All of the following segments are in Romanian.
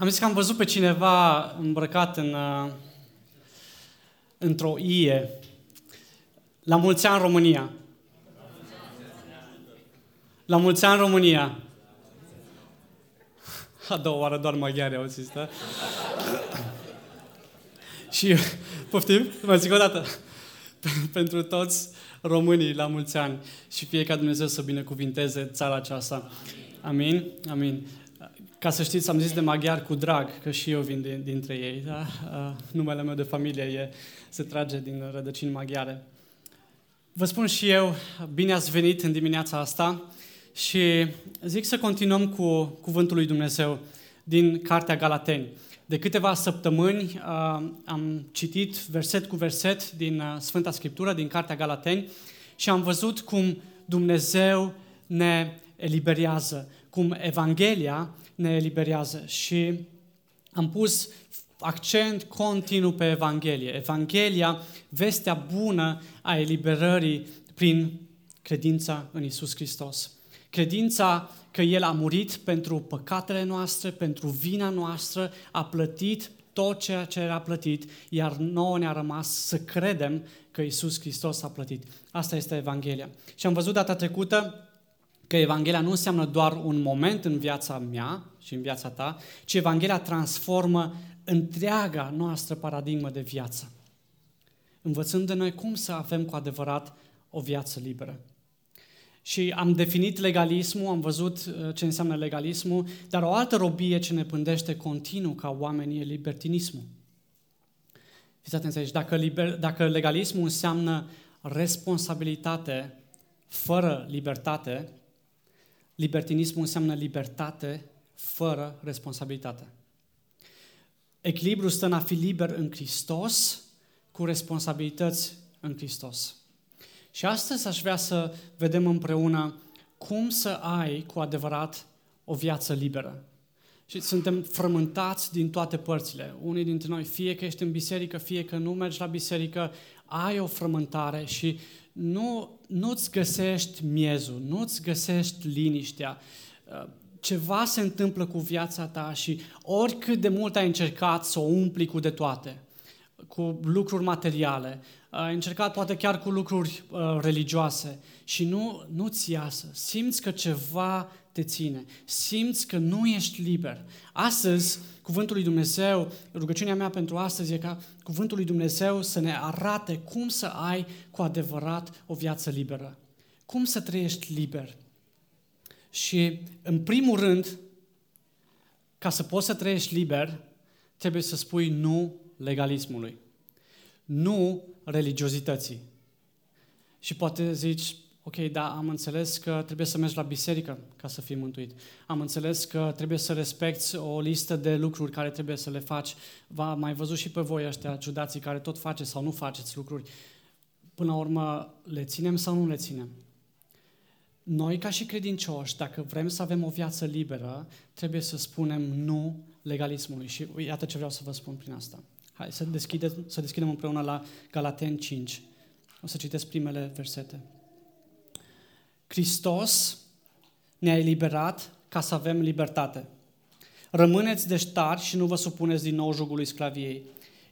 Am zis că am văzut pe cineva îmbrăcat în, uh, într-o ie. La mulți ani România. La mulți ani România. A doua oară doar maghiari au zis, da? Și, poftim, mă zic o dată, pentru toți românii la mulți ani și fie ca Dumnezeu să binecuvinteze țara aceasta. Amin? Amin. Ca să știți, am zis de maghiar cu drag, că și eu vin de, dintre ei. Da? Numele meu de familie e, se trage din rădăcini maghiare. Vă spun și eu, bine ați venit în dimineața asta și zic să continuăm cu Cuvântul lui Dumnezeu din Cartea Galateni. De câteva săptămâni uh, am citit verset cu verset din uh, Sfânta Scriptură, din Cartea Galateni și am văzut cum Dumnezeu ne eliberează, cum Evanghelia ne eliberează și am pus accent continuu pe Evanghelie. Evanghelia, vestea bună a eliberării prin credința în Isus Hristos. Credința că El a murit pentru păcatele noastre, pentru vina noastră, a plătit tot ceea ce era plătit, iar nouă ne-a rămas să credem că Isus Hristos a plătit. Asta este Evanghelia. Și am văzut data trecută că Evanghelia nu înseamnă doar un moment în viața mea și în viața ta, ci Evanghelia transformă întreaga noastră paradigmă de viață, învățând de noi cum să avem cu adevărat o viață liberă. Și am definit legalismul, am văzut uh, ce înseamnă legalismul, dar o altă robie ce ne pândește continuu ca oamenii e libertinismul. Fiți atenți aici, dacă, liber, dacă legalismul înseamnă responsabilitate fără libertate, libertinismul înseamnă libertate fără responsabilitate. Echilibru stă în a fi liber în Hristos cu responsabilități în Hristos. Și astăzi aș vrea să vedem împreună cum să ai cu adevărat o viață liberă. Și suntem frământați din toate părțile. Unii dintre noi, fie că ești în biserică, fie că nu mergi la biserică, ai o frământare și nu, nu-ți găsești miezul, nu-ți găsești liniștea. Ceva se întâmplă cu viața ta și oricât de mult ai încercat să o umpli cu de toate, cu lucruri materiale, ai încercat poate chiar cu lucruri uh, religioase și nu, nu-ți iasă. Simți că ceva te ține. Simți că nu ești liber. Astăzi, Cuvântul lui Dumnezeu, rugăciunea mea pentru astăzi e ca Cuvântul lui Dumnezeu să ne arate cum să ai cu adevărat o viață liberă. Cum să trăiești liber. Și, în primul rând, ca să poți să trăiești liber, trebuie să spui nu legalismului. Nu religiozității. Și poate zici, ok, da, am înțeles că trebuie să mergi la biserică ca să fii mântuit. Am înțeles că trebuie să respecti o listă de lucruri care trebuie să le faci. Va mai văzut și pe voi ăștia ciudații care tot faceți sau nu faceți lucruri. Până la urmă, le ținem sau nu le ținem? Noi, ca și credincioși, dacă vrem să avem o viață liberă, trebuie să spunem nu legalismului. Și iată ce vreau să vă spun prin asta. Hai să deschidem, să deschidem împreună la Galaten 5. O să citesc primele versete. Hristos ne-a eliberat ca să avem libertate. Rămâneți deștari și nu vă supuneți din nou jugului sclaviei.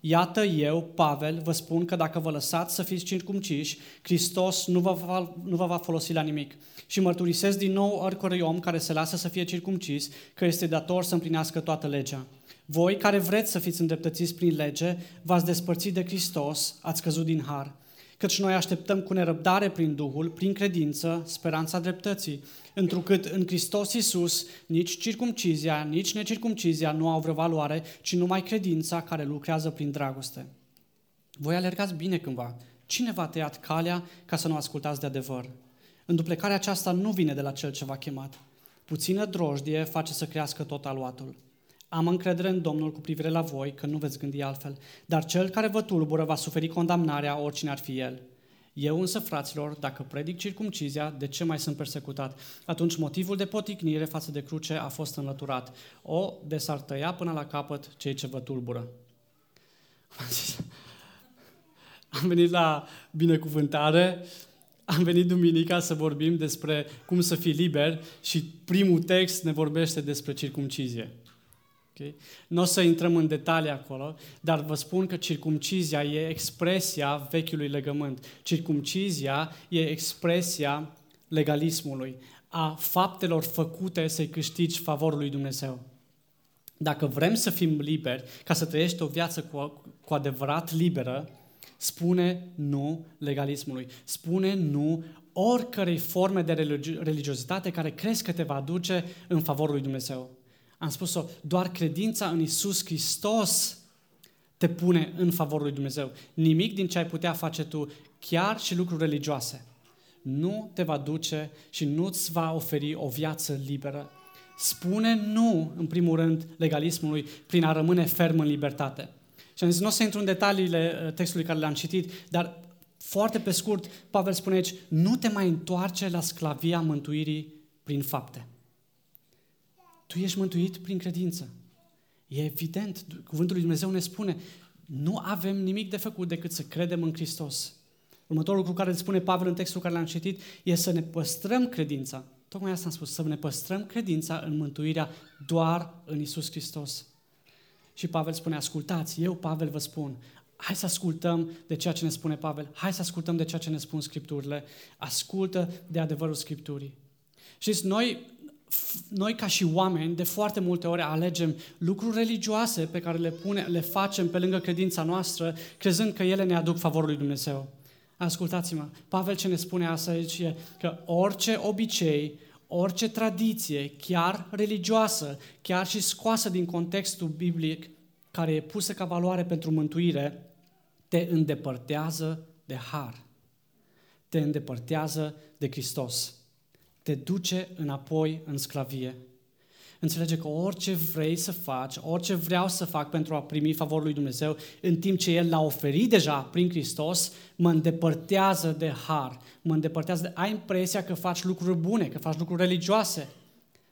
Iată eu, Pavel, vă spun că dacă vă lăsați să fiți circumciși, Hristos nu vă, va, nu vă va folosi la nimic. Și mărturisesc din nou oricărui om care se lasă să fie circumcis că este dator să împlinească toată legea. Voi care vreți să fiți îndreptățiți prin lege, v-ați despărțit de Hristos, ați căzut din har. Căci noi așteptăm cu nerăbdare prin Duhul, prin credință, speranța dreptății, întrucât în Hristos Iisus nici circumcizia, nici necircumcizia nu au vreo valoare, ci numai credința care lucrează prin dragoste. Voi alergați bine cândva. Cine v-a tăiat calea ca să nu ascultați de adevăr? Înduplecarea aceasta nu vine de la cel ce v-a chemat. Puțină drojdie face să crească tot aluatul. Am încredere în Domnul cu privire la voi că nu veți gândi altfel, dar cel care vă tulbură va suferi condamnarea oricine ar fi el. Eu însă, fraților, dacă predic circumcizia, de ce mai sunt persecutat? Atunci motivul de poticnire față de cruce a fost înlăturat. O, de s-ar tăia până la capăt cei ce vă tulbură. Am venit la binecuvântare, am venit duminica să vorbim despre cum să fii liber și primul text ne vorbește despre circumcizie. Okay? Nu o să intrăm în detalii acolo, dar vă spun că circumcizia e expresia vechiului legământ. Circumcizia e expresia legalismului, a faptelor făcute să-i câștigi favorul lui Dumnezeu. Dacă vrem să fim liberi, ca să trăiești o viață cu, cu adevărat liberă, spune nu legalismului. Spune nu oricărei forme de religiozitate care crezi că te va aduce în favorul lui Dumnezeu. Am spus-o, doar credința în Isus Hristos te pune în favorul lui Dumnezeu. Nimic din ce ai putea face tu, chiar și lucruri religioase, nu te va duce și nu îți va oferi o viață liberă. Spune nu, în primul rând, legalismului prin a rămâne ferm în libertate. Și am zis, nu o să intru în detaliile uh, textului care le-am citit, dar foarte pe scurt, Pavel spune aici, nu te mai întoarce la sclavia mântuirii prin fapte. Tu ești mântuit prin credință. E evident, cuvântul lui Dumnezeu ne spune, nu avem nimic de făcut decât să credem în Hristos. Următorul lucru care îl spune Pavel în textul care l-am citit e să ne păstrăm credința. Tocmai asta am spus, să ne păstrăm credința în mântuirea doar în Isus Hristos. Și Pavel spune, ascultați, eu, Pavel, vă spun, hai să ascultăm de ceea ce ne spune Pavel, hai să ascultăm de ceea ce ne spun Scripturile, ascultă de adevărul Scripturii. Și noi noi ca și oameni, de foarte multe ori alegem lucruri religioase pe care le, pune, le facem pe lângă credința noastră, crezând că ele ne aduc favorul lui Dumnezeu. Ascultați-mă, Pavel ce ne spune asta aici e că orice obicei, orice tradiție, chiar religioasă, chiar și scoasă din contextul biblic, care e pusă ca valoare pentru mântuire, te îndepărtează de har. Te îndepărtează de Hristos te duce înapoi în sclavie. Înțelege că orice vrei să faci, orice vreau să fac pentru a primi favorul lui Dumnezeu, în timp ce El l-a oferit deja prin Hristos, mă îndepărtează de har, mă îndepărtează de... Ai impresia că faci lucruri bune, că faci lucruri religioase,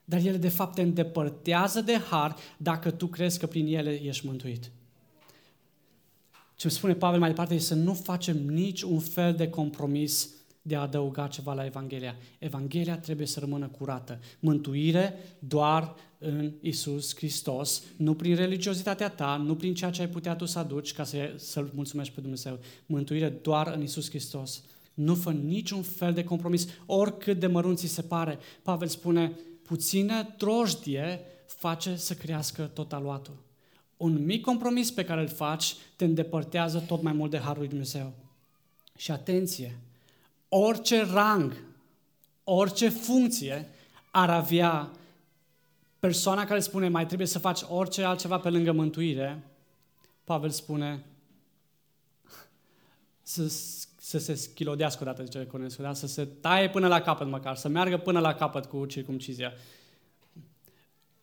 dar ele de fapt te îndepărtează de har dacă tu crezi că prin ele ești mântuit. Ce îmi spune Pavel mai departe este să nu facem nici un fel de compromis de a adăuga ceva la Evanghelia. Evanghelia trebuie să rămână curată. Mântuire doar în Isus Hristos, nu prin religiozitatea ta, nu prin ceea ce ai putea tu să aduci ca să, să-L mulțumești pe Dumnezeu. Mântuire doar în Isus Hristos. Nu fă niciun fel de compromis, oricât de mărunt ți se pare. Pavel spune, puțină drojdie face să crească tot aluatul. Un mic compromis pe care îl faci te îndepărtează tot mai mult de Harul lui Dumnezeu. Și atenție, orice rang, orice funcție ar avea persoana care spune mai trebuie să faci orice altceva pe lângă mântuire, Pavel spune să, să se schilodească odată, zice Cornescu, da? să se taie până la capăt măcar, să meargă până la capăt cu circumcizia.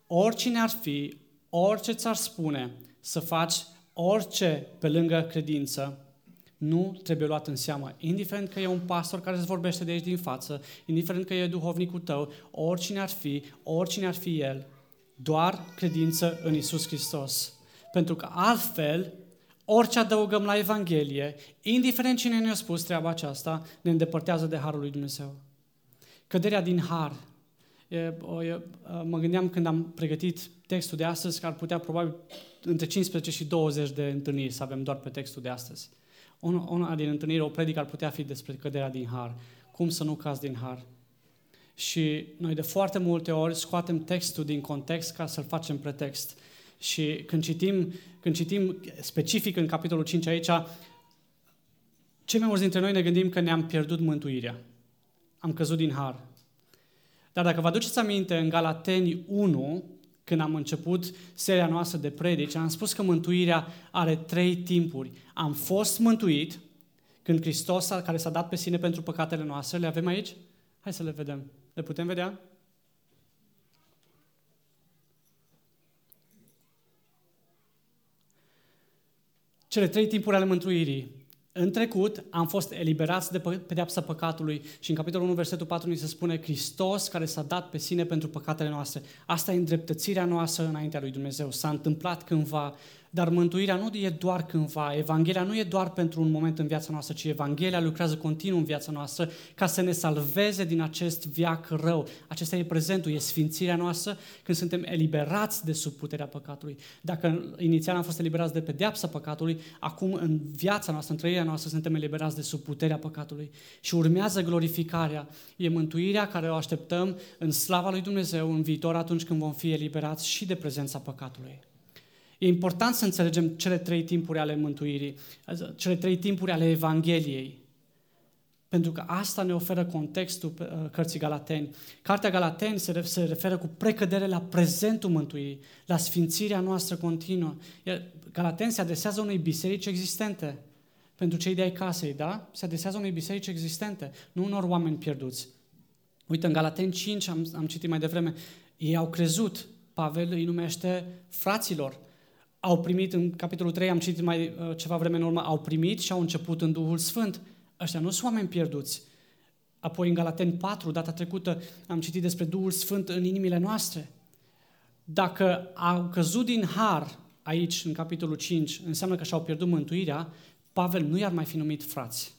Oricine ar fi, orice ți-ar spune să faci orice pe lângă credință, nu trebuie luat în seamă. Indiferent că e un pastor care îți vorbește de aici din față, indiferent că e duhovnicul tău, oricine ar fi, oricine ar fi el, doar credință în Isus Hristos. Pentru că altfel, orice adăugăm la Evanghelie, indiferent cine ne-a spus treaba aceasta, ne îndepărtează de Harul lui Dumnezeu. Căderea din Har. E, o, e, mă gândeam când am pregătit textul de astăzi că ar putea probabil între 15 și 20 de întâlniri să avem doar pe textul de astăzi. Una din întâlniri, o predică ar putea fi despre căderea din har. Cum să nu cazi din har. Și noi de foarte multe ori scoatem textul din context ca să-l facem pretext. Și când citim, când citim specific în capitolul 5 aici, cei mai mulți dintre noi ne gândim că ne-am pierdut mântuirea. Am căzut din har. Dar dacă vă aduceți aminte, în Galateni 1, când am început seria noastră de predici, am spus că mântuirea are trei timpuri. Am fost mântuit când Hristos, care s-a dat pe sine pentru păcatele noastre, le avem aici? Hai să le vedem. Le putem vedea? Cele trei timpuri ale mântuirii. În trecut am fost eliberați de pedeapsa păcatului și în capitolul 1, versetul 4 ni se spune Hristos care s-a dat pe sine pentru păcatele noastre. Asta e îndreptățirea noastră înaintea lui Dumnezeu. S-a întâmplat cândva Dar mântuirea nu e doar cândva, Evanghelia nu e doar pentru un moment în viața noastră, ci Evanghelia lucrează continuu în viața noastră ca să ne salveze din acest viac rău. Acesta e prezentul, e sfințirea noastră când suntem eliberați de sub puterea păcatului. Dacă inițial am fost eliberați de pedeapsa păcatului, acum în viața noastră, în trăirea noastră, suntem eliberați de sub puterea păcatului. Și urmează glorificarea. E mântuirea care o așteptăm în slava lui Dumnezeu în viitor atunci când vom fi eliberați și de prezența păcatului. E important să înțelegem cele trei timpuri ale mântuirii, cele trei timpuri ale Evangheliei. Pentru că asta ne oferă contextul uh, cărții Galateni. Cartea Galateni se referă cu precădere la prezentul mântuirii, la sfințirea noastră continuă. Galateni se adresează unei biserici existente. Pentru cei de ai casei, da? Se adresează unei biserici existente, nu unor oameni pierduți. Uite, în Galateni 5, am, am citit mai devreme, ei au crezut. Pavel îi numește fraților au primit, în capitolul 3 am citit mai uh, ceva vreme în urmă, au primit și au început în Duhul Sfânt. Ăștia nu sunt oameni pierduți. Apoi în Galateni 4, data trecută, am citit despre Duhul Sfânt în inimile noastre. Dacă au căzut din har aici, în capitolul 5, înseamnă că și-au pierdut mântuirea, Pavel nu i-ar mai fi numit frați.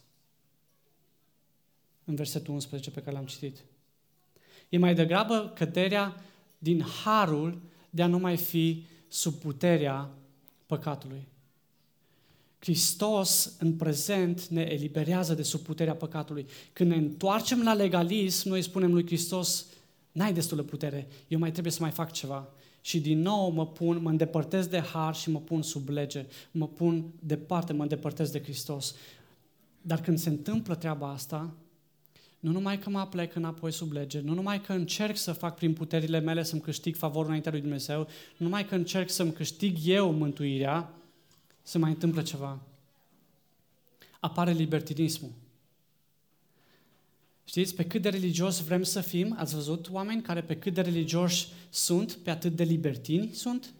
În versetul 11 pe care l-am citit. E mai degrabă căderea din harul de a nu mai fi sub puterea păcatului. Hristos în prezent ne eliberează de sub puterea păcatului. Când ne întoarcem la legalism, noi spunem lui Hristos, n-ai destulă putere, eu mai trebuie să mai fac ceva. Și din nou mă pun, mă îndepărtez de har și mă pun sub lege, mă pun departe, mă îndepărtez de Hristos. Dar când se întâmplă treaba asta, nu numai că mă aplec înapoi sub lege, nu numai că încerc să fac prin puterile mele să-mi câștig favorul înaintea lui Dumnezeu, nu numai că încerc să-mi câștig eu mântuirea, se mai întâmplă ceva. Apare libertinismul. Știți, pe cât de religios vrem să fim, ați văzut oameni care pe cât de religioși sunt, pe atât de libertini sunt?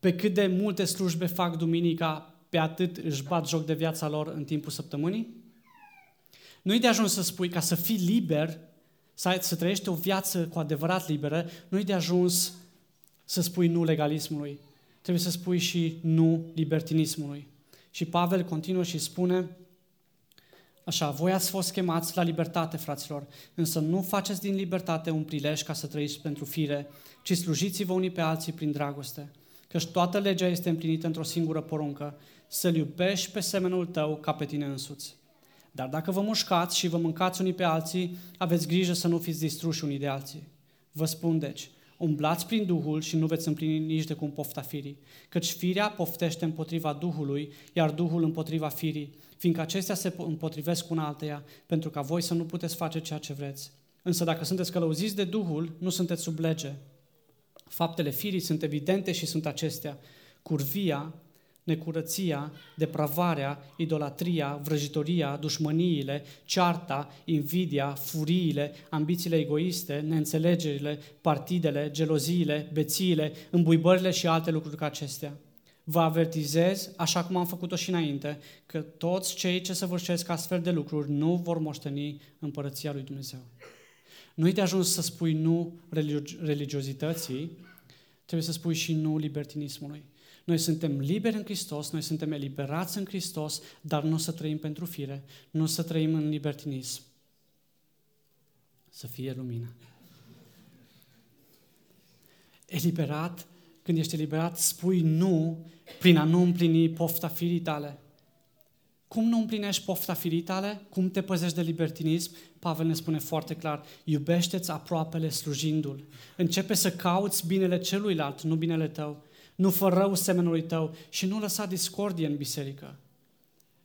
Pe cât de multe slujbe fac duminica, pe atât își bat joc de viața lor în timpul săptămânii? Nu-i de ajuns să spui, ca să fii liber, să, ai, să trăiești o viață cu adevărat liberă, nu-i de ajuns să spui nu legalismului. Trebuie să spui și nu libertinismului. Și Pavel continuă și spune, Așa, voi ați fost chemați la libertate, fraților, însă nu faceți din libertate un prilej ca să trăiți pentru fire, ci slujiți-vă unii pe alții prin dragoste. Căci toată legea este împlinită într-o singură poruncă, să-l iubești pe semenul tău ca pe tine însuți. Dar dacă vă mușcați și vă mâncați unii pe alții, aveți grijă să nu fiți distruși unii de alții. Vă spun deci, umblați prin Duhul și nu veți împlini nici de cum pofta firii. Căci firea poftește împotriva Duhului, iar Duhul împotriva firii, fiindcă acestea se împotrivesc una alteia, pentru ca voi să nu puteți face ceea ce vreți. Însă dacă sunteți călăuziți de Duhul, nu sunteți sub lege. Faptele firii sunt evidente și sunt acestea. Curvia, necurăția, depravarea, idolatria, vrăjitoria, dușmăniile, cearta, invidia, furiile, ambițiile egoiste, neînțelegerile, partidele, geloziile, bețiile, îmbuibările și alte lucruri ca acestea. Vă avertizez, așa cum am făcut-o și înainte, că toți cei ce săvârșesc astfel de lucruri nu vor moșteni împărăția lui Dumnezeu. Nu-i de ajuns să spui nu religiozității, trebuie să spui și nu libertinismului. Noi suntem liberi în Hristos, noi suntem eliberați în Hristos, dar nu să trăim pentru fire, nu să trăim în libertinism. Să fie lumină. Eliberat, când ești eliberat, spui nu prin a nu împlini pofta firii tale. Cum nu împlinești pofta firii tale? Cum te păzești de libertinism? Pavel ne spune foarte clar, iubește-ți aproapele slujindu-l. Începe să cauți binele celuilalt, nu binele tău nu fă rău semenului tău și nu lăsa discordie în biserică.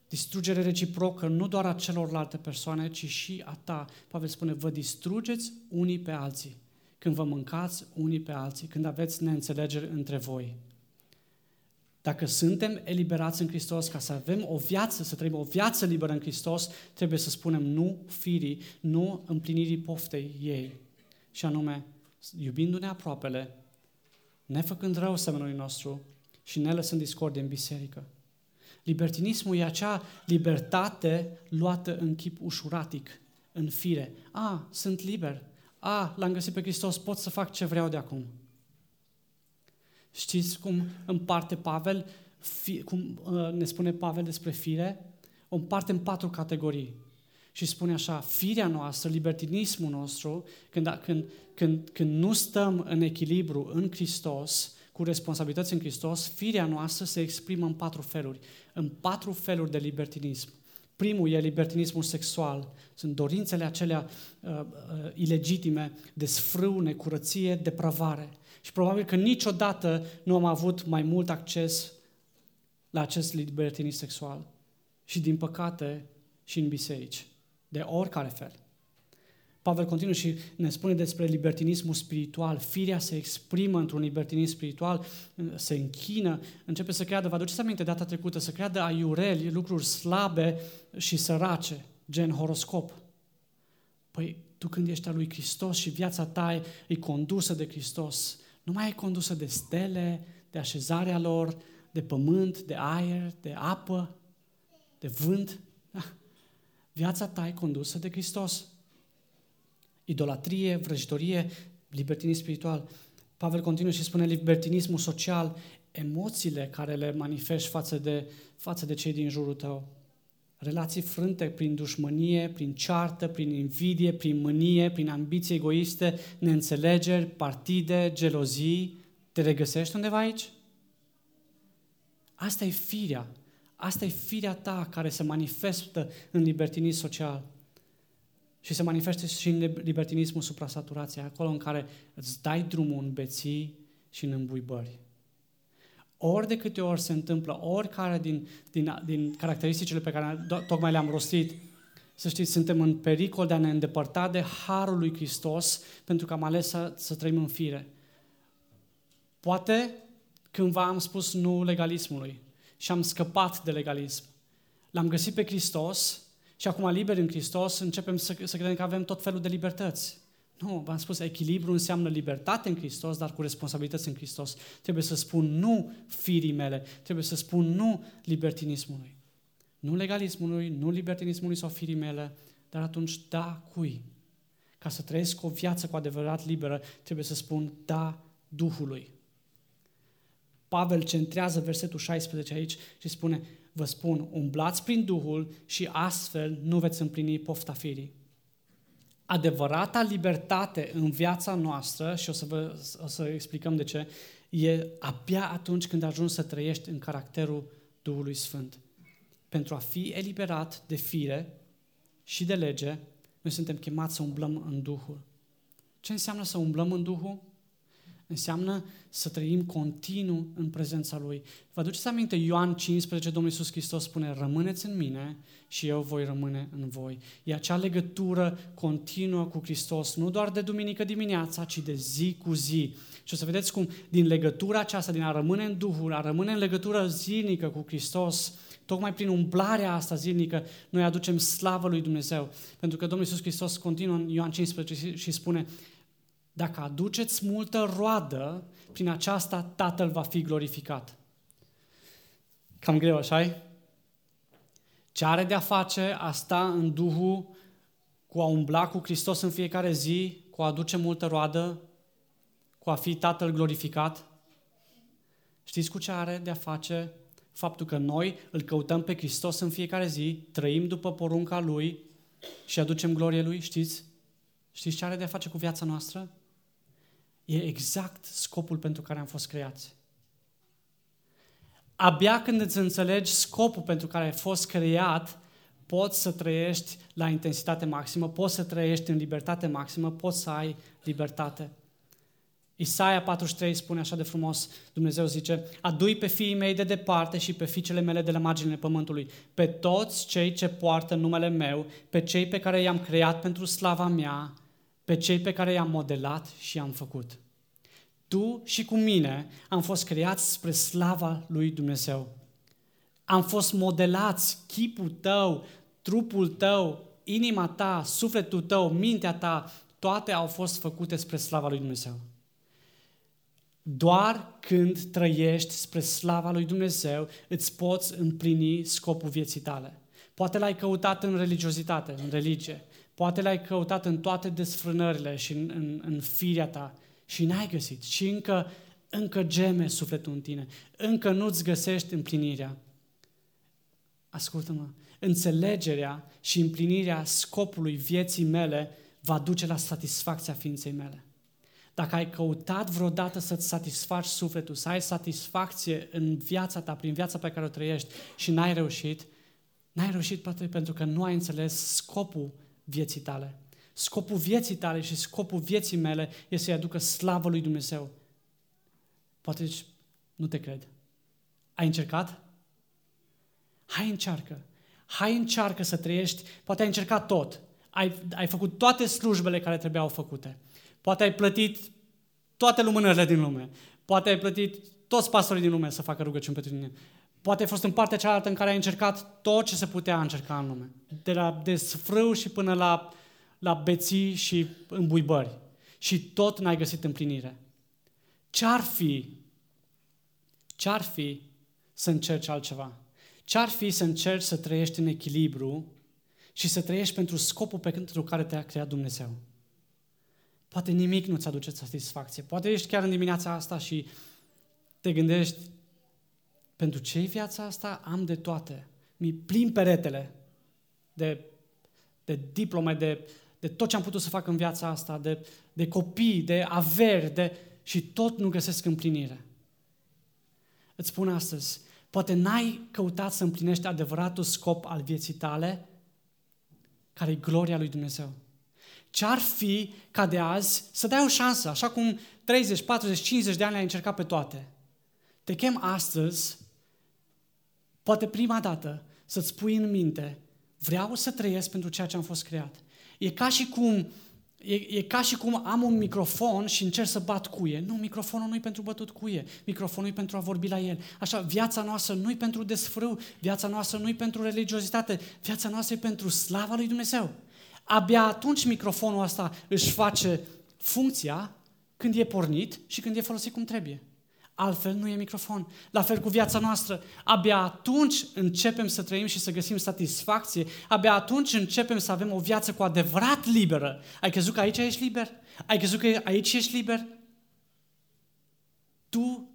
Distrugere reciprocă nu doar a celorlalte persoane, ci și a ta. Pavel spune, vă distrugeți unii pe alții când vă mâncați unii pe alții, când aveți neînțelegeri între voi. Dacă suntem eliberați în Hristos, ca să avem o viață, să trăim o viață liberă în Hristos, trebuie să spunem nu firii, nu împlinirii poftei ei. Și anume, iubindu-ne aproapele, nefăcând rău semnului nostru și ne lăsând discordie în biserică. Libertinismul e acea libertate luată în chip ușuratic, în fire. A, sunt liber. A, l-am găsit pe Hristos, pot să fac ce vreau de acum. Știți cum împarte Pavel, fi, cum uh, ne spune Pavel despre fire? O împarte în patru categorii. Și spune așa, firea noastră, libertinismul nostru, când, când, când, când nu stăm în echilibru în Hristos, cu responsabilități în Hristos, firea noastră se exprimă în patru feluri. În patru feluri de libertinism. Primul e libertinismul sexual. Sunt dorințele acelea uh, uh, ilegitime de sfrâu, necurăție, depravare. Și probabil că niciodată nu am avut mai mult acces la acest libertinism sexual. Și din păcate și în biserici. De oricare fel. Pavel continuă și ne spune despre libertinismul spiritual. Firea se exprimă într-un libertinism spiritual, se închină, începe să creadă, vă aduceți aminte data trecută, să creadă aiureli, lucruri slabe și sărace, gen horoscop. Păi tu când ești al lui Hristos și viața ta e condusă de Hristos, nu mai e condusă de stele, de așezarea lor, de pământ, de aer, de apă, de vânt. Da. Viața ta e condusă de Hristos idolatrie, vrăjitorie, libertinism spiritual. Pavel continuă și spune libertinismul social, emoțiile care le manifesti față de, față de cei din jurul tău. Relații frânte prin dușmănie, prin ceartă, prin invidie, prin mânie, prin ambiții egoiste, neînțelegeri, partide, gelozii. Te regăsești undeva aici? Asta e firea. Asta e firea ta care se manifestă în libertinism social. Și se manifestă și în libertinismul supra-saturației, acolo în care îți dai drumul în beții și în îmbuibări. Ori de câte ori se întâmplă, oricare din, din, din caracteristicile pe care tocmai le-am rostit, să știți, suntem în pericol de a ne îndepărta de Harul lui Hristos pentru că am ales să, să trăim în fire. Poate cândva am spus nu legalismului și am scăpat de legalism. L-am găsit pe Hristos și acum, liberi în Hristos, începem să, să credem că avem tot felul de libertăți. Nu, v-am spus, echilibru înseamnă libertate în Hristos, dar cu responsabilități în Hristos. Trebuie să spun nu firii mele, trebuie să spun nu libertinismului. Nu legalismului, nu libertinismului sau firii mele, dar atunci da cui? Ca să trăiesc o viață cu adevărat liberă, trebuie să spun da Duhului. Pavel centrează versetul 16 aici și spune, vă spun, umblați prin Duhul și astfel nu veți împlini pofta firii. Adevărata libertate în viața noastră, și o să, vă, o să explicăm de ce, e abia atunci când ajungi să trăiești în caracterul Duhului Sfânt. Pentru a fi eliberat de fire și de lege, noi suntem chemați să umblăm în Duhul. Ce înseamnă să umblăm în Duhul? Înseamnă să trăim continuu în prezența Lui. Vă aduceți aminte, Ioan 15, Domnul Iisus Hristos spune, rămâneți în mine și eu voi rămâne în voi. E acea legătură continuă cu Hristos, nu doar de duminică dimineața, ci de zi cu zi. Și o să vedeți cum din legătura aceasta, din a rămâne în Duhul, a rămâne în legătură zilnică cu Hristos, tocmai prin umblarea asta zilnică, noi aducem slavă lui Dumnezeu. Pentru că Domnul Iisus Hristos continuă în Ioan 15 și spune, dacă aduceți multă roadă, prin aceasta Tatăl va fi glorificat. Cam greu, așa Ce are de-a face asta în Duhul cu a umbla cu Hristos în fiecare zi, cu a aduce multă roadă, cu a fi Tatăl glorificat? Știți cu ce are de-a face faptul că noi îl căutăm pe Hristos în fiecare zi, trăim după porunca Lui și aducem glorie Lui? Știți? Știți ce are de-a face cu viața noastră? E exact scopul pentru care am fost creați. Abia când îți înțelegi scopul pentru care ai fost creat, poți să trăiești la intensitate maximă, poți să trăiești în libertate maximă, poți să ai libertate. Isaia 43 spune așa de frumos, Dumnezeu zice, adui pe fiii mei de departe și pe fiicele mele de la marginile pământului, pe toți cei ce poartă numele meu, pe cei pe care i-am creat pentru slava mea, pe cei pe care i-am modelat și i-am făcut. Tu și cu mine am fost creați spre slava lui Dumnezeu. Am fost modelați, chipul tău, trupul tău, inima ta, sufletul tău, mintea ta, toate au fost făcute spre slava lui Dumnezeu. Doar când trăiești spre slava lui Dumnezeu, îți poți împlini scopul vieții tale. Poate l-ai căutat în religiozitate, în religie. Poate l-ai căutat în toate desfrânările și în, în, în firea ta și n-ai găsit. Și încă încă geme sufletul în tine, încă nu-ți găsești împlinirea. Ascultă-mă, înțelegerea și împlinirea scopului vieții mele va duce la satisfacția ființei mele. Dacă ai căutat vreodată să-ți satisfaci sufletul, să ai satisfacție în viața ta, prin viața pe care o trăiești și n-ai reușit, n-ai reușit poate pentru că nu ai înțeles scopul vieții tale. Scopul vieții tale și scopul vieții mele este să-i aducă slavă lui Dumnezeu. Poate zici, nu te cred. Ai încercat? Hai încearcă. Hai încearcă să trăiești. Poate ai încercat tot. Ai, ai făcut toate slujbele care trebuiau făcute. Poate ai plătit toate lumânările din lume. Poate ai plătit toți pastorii din lume să facă rugăciuni pentru tine. Poate ai fost în partea cealaltă în care ai încercat tot ce se putea încerca în lume. De la desfrâu și până la, la beții și îmbuibări. Și tot n-ai găsit împlinire. Ce-ar fi, ce-ar fi să încerci altceva? Ce-ar fi să încerci să trăiești în echilibru și să trăiești pentru scopul pentru care te-a creat Dumnezeu? Poate nimic nu-ți aduce satisfacție. Poate ești chiar în dimineața asta și te gândești, pentru ce viața asta? Am de toate. Mi plin peretele de, de diplome, de, de tot ce am putut să fac în viața asta, de, de copii, de averi, de, și tot nu găsesc împlinire. Îți spun astăzi, poate n-ai căutat să împlinești adevăratul scop al vieții tale, care e gloria lui Dumnezeu. Ce-ar fi ca de azi să dai o șansă, așa cum 30, 40, 50 de ani ai încercat pe toate. Te chem astăzi, poate prima dată, să-ți pui în minte, vreau să trăiesc pentru ceea ce am fost creat. E ca și cum E, e ca și cum am un microfon și încerc să bat cuie. Nu, microfonul nu e pentru bătut cuie. Microfonul e pentru a vorbi la el. Așa, viața noastră nu e pentru desfrâu, viața noastră nu e pentru religiozitate, viața noastră e pentru slava lui Dumnezeu. Abia atunci microfonul ăsta își face funcția când e pornit și când e folosit cum trebuie. Altfel nu e microfon. La fel cu viața noastră. Abia atunci începem să trăim și să găsim satisfacție. Abia atunci începem să avem o viață cu adevărat liberă. Ai crezut că aici ești liber? Ai crezut că aici ești liber? Tu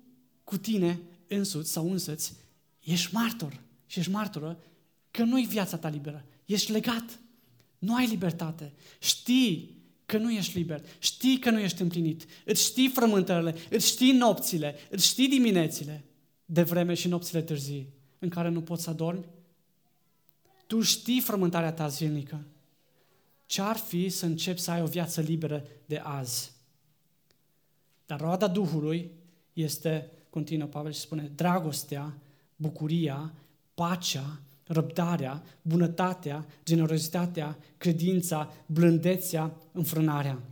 cu tine însuți sau însăți ești martor și ești martoră că nu-i viața ta liberă. Ești legat. Nu ai libertate. Știi că nu ești liber, știi că nu ești împlinit, îți știi frământările, îți știi nopțile, îți știi diminețile de vreme și nopțile târzii în care nu poți să adormi. Tu știi frământarea ta zilnică. Ce-ar fi să începi să ai o viață liberă de azi? Dar roada Duhului este, continuă Pavel și spune, dragostea, bucuria, pacea, răbdarea, bunătatea, generozitatea, credința, blândețea, înfrânarea.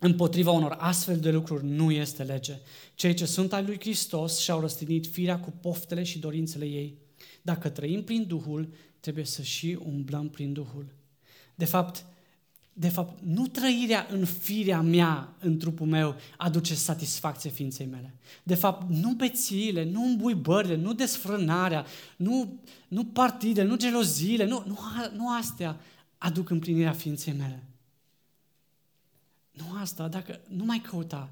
Împotriva unor astfel de lucruri nu este lege. Cei ce sunt ai lui Hristos și-au răstignit firea cu poftele și dorințele ei. Dacă trăim prin Duhul, trebuie să și umblăm prin Duhul. De fapt, de fapt, nu trăirea în firea mea, în trupul meu, aduce satisfacție ființei mele. De fapt, nu bețiile, nu îmbuibările, nu desfrânarea, nu, nu partide, nu geloziile, nu, nu, nu astea aduc împlinirea ființei mele. Nu asta, dacă nu mai căuta,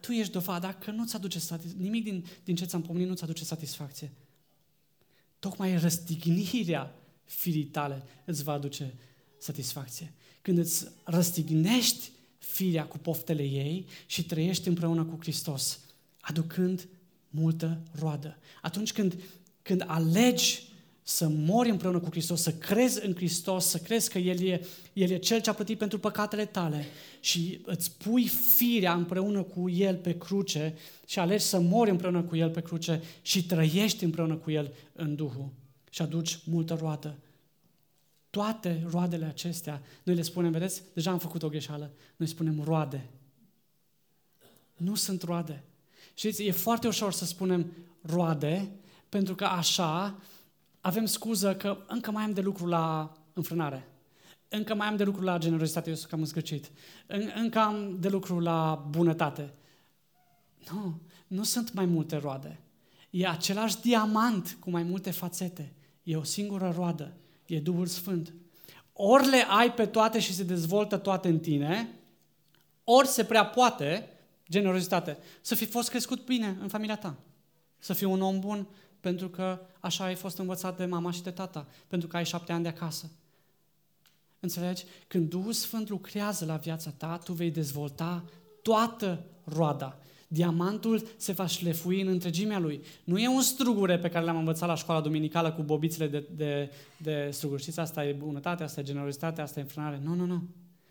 tu ești dovadă, dacă nu-ți aduce satisfacție, nimic din, din ce ți-am pomenit nu-ți aduce satisfacție. Tocmai răstignirea firii tale îți va aduce satisfacție când îți răstignești firea cu poftele ei și trăiești împreună cu Hristos, aducând multă roadă. Atunci când, când alegi să mori împreună cu Hristos, să crezi în Hristos, să crezi că El e, El e Cel ce a plătit pentru păcatele tale și îți pui firea împreună cu El pe cruce și alegi să mori împreună cu El pe cruce și trăiești împreună cu El în Duhul și aduci multă roadă toate roadele acestea, noi le spunem, vedeți, deja am făcut o greșeală, noi spunem roade. Nu sunt roade. Știți, e foarte ușor să spunem roade, pentru că așa avem scuză că încă mai am de lucru la înfrânare. Încă mai am de lucru la generozitate, eu sunt cam înscârcit. Încă am de lucru la bunătate. Nu, nu sunt mai multe roade. E același diamant cu mai multe fațete. E o singură roadă e Duhul Sfânt. Ori le ai pe toate și se dezvoltă toate în tine, ori se prea poate Generozitate. Să fi fost crescut bine în familia ta. Să fii un om bun pentru că așa ai fost învățat de mama și de tata, pentru că ai șapte ani de acasă. Înțelegi? Când Duhul Sfânt lucrează la viața ta, tu vei dezvolta toată roada. Diamantul se va șlefui în întregimea lui. Nu e un strugure pe care l-am învățat la școala duminicală cu bobițele de, de, de struguri. Știți, asta e bunătate, asta e generozitate, asta e înfrânare. Nu, nu, nu.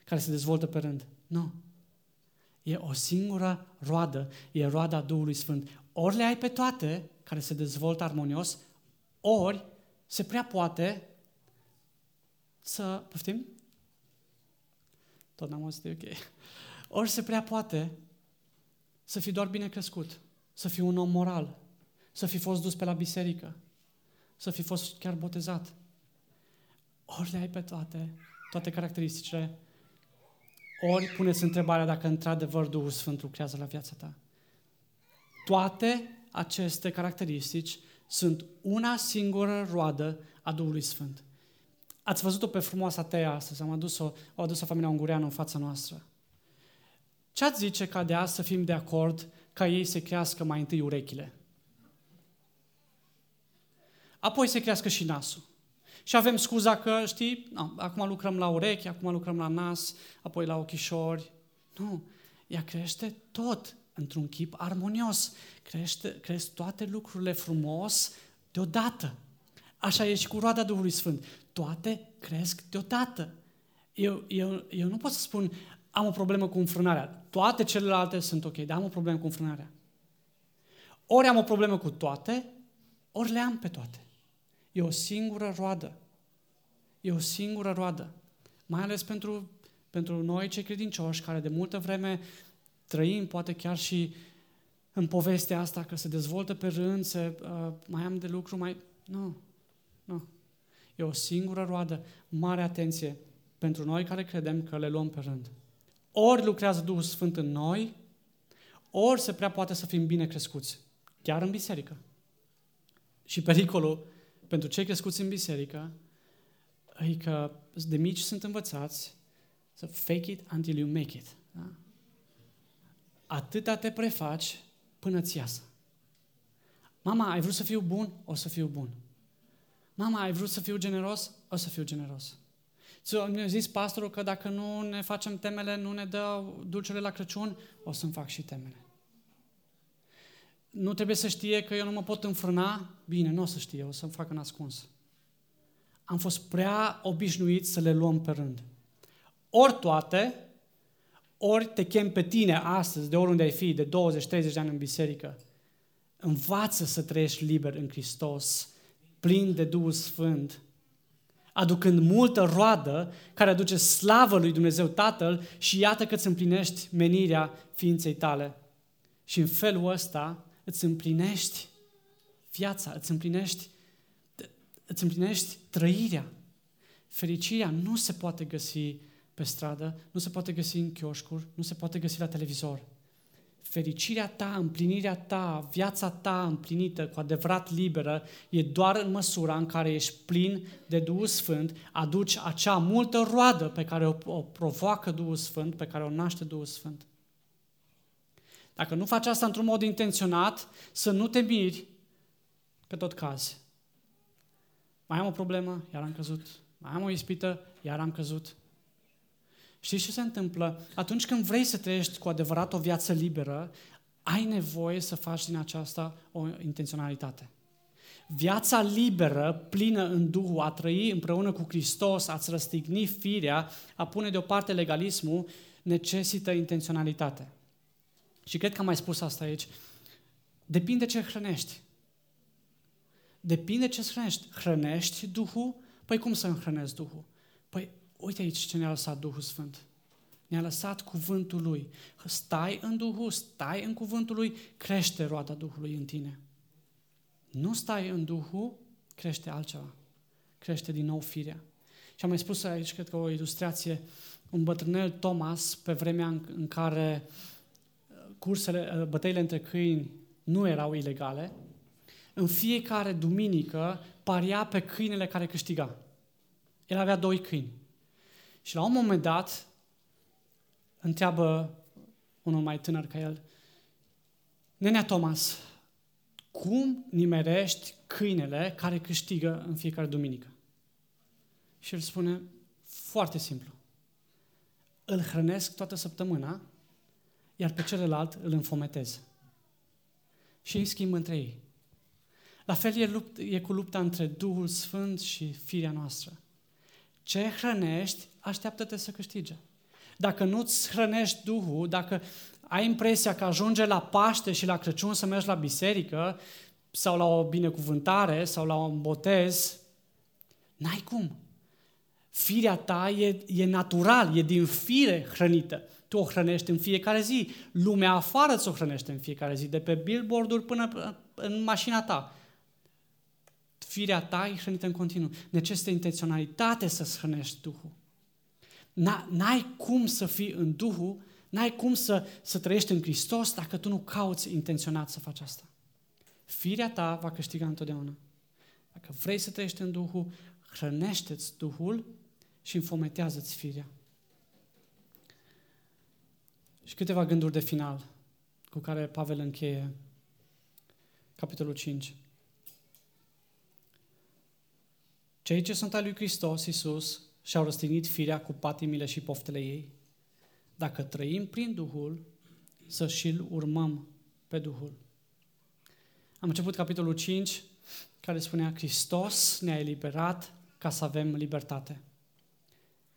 Care se dezvoltă pe rând. Nu. E o singură roadă, e roada Duhului Sfânt. Ori le ai pe toate, care se dezvoltă armonios, ori se prea poate să... Poftim? Tot n-am auzit, ok. Ori se prea poate să fii doar bine crescut, să fii un om moral, să fii fost dus pe la biserică, să fii fost chiar botezat. Ori le ai pe toate, toate caracteristicile, ori puneți întrebarea dacă într-adevăr Duhul Sfânt lucrează la viața ta. Toate aceste caracteristici sunt una singură roadă a Duhului Sfânt. Ați văzut-o pe frumoasa Tea astăzi, am adus-o, o adus-o familia ungureană în fața noastră. Ce ați zice ca de azi să fim de acord ca ei să crească mai întâi urechile? Apoi să crească și nasul. Și avem scuza că, știi, no, acum lucrăm la urechi, acum lucrăm la nas, apoi la ochișori. Nu, ea crește tot într-un chip armonios. Crește, cresc toate lucrurile frumos deodată. Așa e și cu roada Duhului Sfânt. Toate cresc deodată. Eu, eu, eu nu pot să spun, am o problemă cu înfrânarea. Toate celelalte sunt ok, dar am o problemă cu înfrânarea. Ori am o problemă cu toate, ori le am pe toate. E o singură roadă. E o singură roadă. Mai ales pentru, pentru noi, cei credincioși, care de multă vreme trăim, poate chiar și în povestea asta, că se dezvoltă pe rând, se, uh, mai am de lucru, mai... Nu, nu. E o singură roadă. Mare atenție pentru noi care credem că le luăm pe rând. Ori lucrează Duhul Sfânt în noi, ori se prea poate să fim bine crescuți, chiar în biserică. Și pericolul pentru cei crescuți în biserică e că de mici sunt învățați să fake it until you make it. Da? Atâta te prefaci până ți iasă. Mama, ai vrut să fiu bun? O să fiu bun. Mama, ai vrut să fiu generos? O să fiu generos. Mi-a zis pastorul că dacă nu ne facem temele, nu ne dă dulcele la Crăciun, o să-mi fac și temele. Nu trebuie să știe că eu nu mă pot înfrâna? Bine, nu o să știe, o să-mi facă în ascuns. Am fost prea obișnuit să le luăm pe rând. Ori toate, ori te chem pe tine astăzi, de oriunde ai fi, de 20-30 de ani în biserică. Învață să trăiești liber în Hristos, plin de Duhul Sfânt, aducând multă roadă care aduce slavă lui Dumnezeu Tatăl și iată că îți împlinești menirea ființei tale. Și în felul ăsta îți împlinești viața, îți împlinești, îți împlinești trăirea. Fericirea nu se poate găsi pe stradă, nu se poate găsi în chioșcuri, nu se poate găsi la televizor. Fericirea ta, împlinirea ta, viața ta împlinită, cu adevărat liberă, e doar în măsura în care ești plin de Duhul Sfânt, aduci acea multă roadă pe care o, o provoacă Duhul Sfânt, pe care o naște Duhul Sfânt. Dacă nu faci asta într-un mod intenționat, să nu te miri că tot cazi. Mai am o problemă, iar am căzut. Mai am o ispită, iar am căzut. Știți ce se întâmplă? Atunci când vrei să trăiești cu adevărat o viață liberă, ai nevoie să faci din aceasta o intenționalitate. Viața liberă, plină în Duhul, a trăi împreună cu Hristos, a-ți răstigni firea, a pune deoparte legalismul, necesită intenționalitate. Și cred că am mai spus asta aici. Depinde ce hrănești. Depinde ce hrănești. Hrănești Duhul? Păi cum să înhrănesc Duhul? Păi uite aici ce ne-a lăsat Duhul Sfânt. Ne-a lăsat cuvântul Lui. Stai în Duhul, stai în cuvântul Lui, crește roada Duhului în tine. Nu stai în Duhul, crește altceva. Crește din nou firea. Și am mai spus aici, cred că o ilustrație, un bătrânel Thomas, pe vremea în, în care uh, cursele, uh, bătăile între câini nu erau ilegale, în fiecare duminică paria pe câinele care câștiga. El avea doi câini. Și la un moment dat întreabă unul mai tânăr ca el, Nenea Thomas, cum nimerești câinele care câștigă în fiecare duminică? Și el spune, foarte simplu. Îl hrănesc toată săptămâna, iar pe celălalt îl înfometez. Și îi schimb între ei. La fel e, lupt, e cu lupta între Duhul Sfânt și firea noastră. Ce hrănești, așteaptă-te să câștige. Dacă nu-ți hrănești Duhul, dacă ai impresia că ajunge la Paște și la Crăciun să mergi la biserică sau la o binecuvântare sau la un botez, n-ai cum. Firea ta e, e natural, e din fire hrănită. Tu o hrănești în fiecare zi. Lumea afară ți-o hrănește în fiecare zi, de pe billboard-uri până în mașina ta. Firea ta e hrănită în continuu. Necesită intenționalitate să-ți hrănești Duhul. N-ai cum să fii în Duhul, n-ai cum să, să trăiești în Hristos dacă tu nu cauți intenționat să faci asta. Firea ta va câștiga întotdeauna. Dacă vrei să trăiești în Duhul, hrănește-ți Duhul și înfometează-ți firea. Și câteva gânduri de final cu care Pavel încheie capitolul 5. Cei ce sunt al lui Hristos Iisus și-au răstignit firea cu patimile și poftele ei. Dacă trăim prin Duhul, să și-l urmăm pe Duhul. Am început capitolul 5, care spunea Hristos ne-a eliberat ca să avem libertate.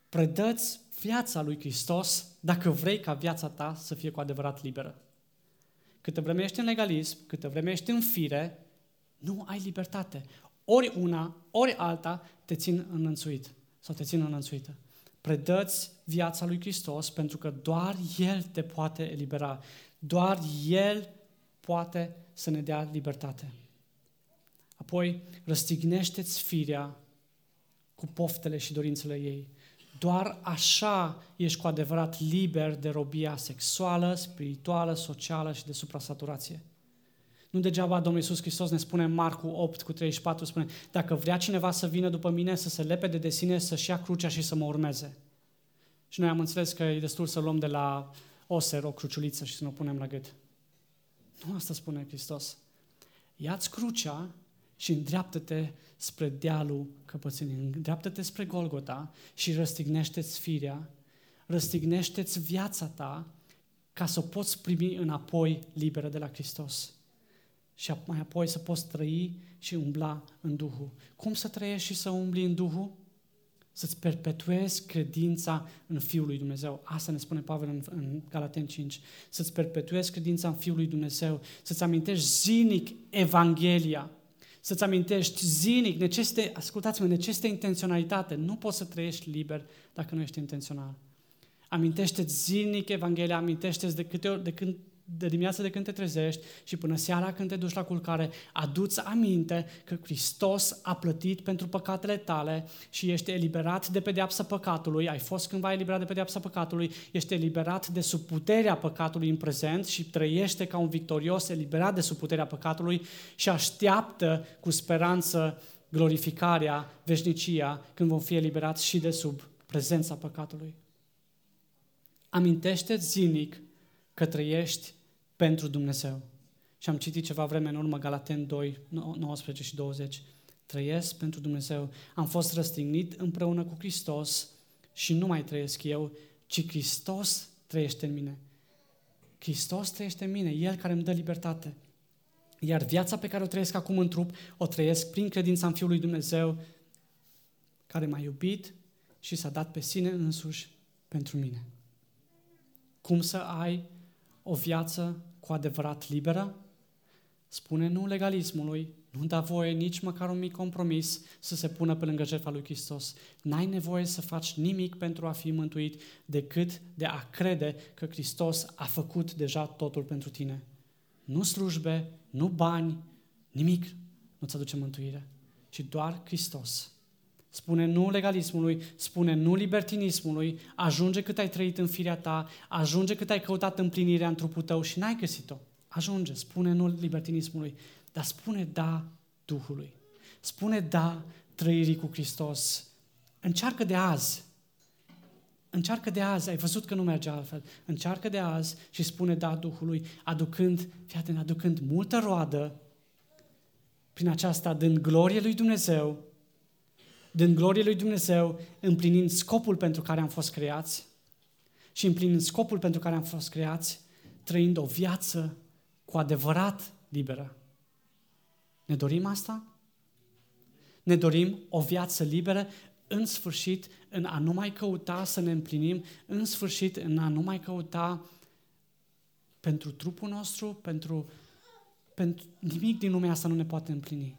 Predăți viața lui Hristos dacă vrei ca viața ta să fie cu adevărat liberă. Câte vreme ești în legalism, câte vreme ești în fire, nu ai libertate. Ori una, ori alta te țin înălțuit sau te țin înălțuită. Predăți viața lui Hristos pentru că doar El te poate elibera. Doar El poate să ne dea libertate. Apoi, răstignește-ți firea cu poftele și dorințele ei. Doar așa ești cu adevărat liber de robia sexuală, spirituală, socială și de suprasaturație. Nu degeaba Domnul Iisus Hristos ne spune în Marcu 8 cu 34, spune, dacă vrea cineva să vină după mine, să se lepede de sine, să-și ia crucea și să mă urmeze. Și noi am înțeles că e destul să luăm de la oser o cruciuliță și să ne o punem la gât. Nu asta spune Hristos. Ia-ți crucea și îndreaptă-te spre dealul căpățânii, îndreaptă-te spre Golgota și răstignește-ți firea, răstignește-ți viața ta ca să o poți primi înapoi liberă de la Hristos și mai apoi să poți trăi și umbla în Duhul. Cum să trăiești și să umbli în Duhul? Să-ți perpetuezi credința în Fiul lui Dumnezeu. Asta ne spune Pavel în, în Galaten 5. Să-ți perpetuezi credința în Fiul lui Dumnezeu. Să-ți amintești zinic Evanghelia. Să-ți amintești zinic, necesite, ascultați-mă, necesită intenționalitate. Nu poți să trăiești liber dacă nu ești intențional. Amintește-ți zilnic Evanghelia, amintește-ți de câte ori, de când de dimineață de când te trezești și până seara când te duci la culcare, aduți aminte că Hristos a plătit pentru păcatele tale și ești eliberat de pedeapsa păcatului, ai fost cândva eliberat de pedeapsa păcatului, ești eliberat de sub puterea păcatului în prezent și trăiește ca un victorios eliberat de sub puterea păcatului și așteaptă cu speranță glorificarea, veșnicia, când vom fi eliberați și de sub prezența păcatului. Amintește zilnic că trăiești pentru Dumnezeu. Și am citit ceva vreme în urmă, Galaten 2, 19 și 20. Trăiesc pentru Dumnezeu. Am fost răstignit împreună cu Hristos și nu mai trăiesc eu, ci Hristos trăiește în mine. Hristos trăiește în mine, El care îmi dă libertate. Iar viața pe care o trăiesc acum în trup, o trăiesc prin credința în Fiul lui Dumnezeu, care m-a iubit și s-a dat pe sine însuși pentru mine. Cum să ai o viață cu adevărat liberă? Spune nu legalismului, nu da voie nici măcar un mic compromis să se pună pe lângă jertfa lui Hristos. N-ai nevoie să faci nimic pentru a fi mântuit decât de a crede că Hristos a făcut deja totul pentru tine. Nu slujbe, nu bani, nimic nu-ți aduce mântuire, ci doar Hristos. Spune nu legalismului, spune nu libertinismului, ajunge cât ai trăit în firea ta, ajunge cât ai căutat împlinirea în trupul tău și n-ai găsit-o. Ajunge, spune nu libertinismului, dar spune da Duhului. Spune da trăirii cu Hristos. Încearcă de azi. Încearcă de azi, ai văzut că nu merge altfel, încearcă de azi și spune da Duhului, aducând, fii atent, aducând multă roadă, prin aceasta dând glorie lui Dumnezeu, dând glorie lui Dumnezeu, împlinind scopul pentru care am fost creați și împlinind scopul pentru care am fost creați, trăind o viață cu adevărat liberă. Ne dorim asta? Ne dorim o viață liberă, în sfârșit, în a nu mai căuta să ne împlinim, în sfârșit, în a nu mai căuta pentru trupul nostru, pentru, pentru nimic din lumea asta nu ne poate împlini.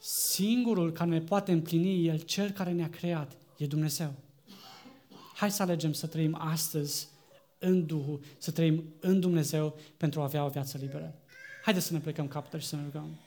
Singurul care ne poate împlini e Cel care ne-a creat, e Dumnezeu. Hai să alegem să trăim astăzi în Duhul, să trăim în Dumnezeu pentru a avea o viață liberă. Haideți să ne plecăm capătă și să ne rugăm.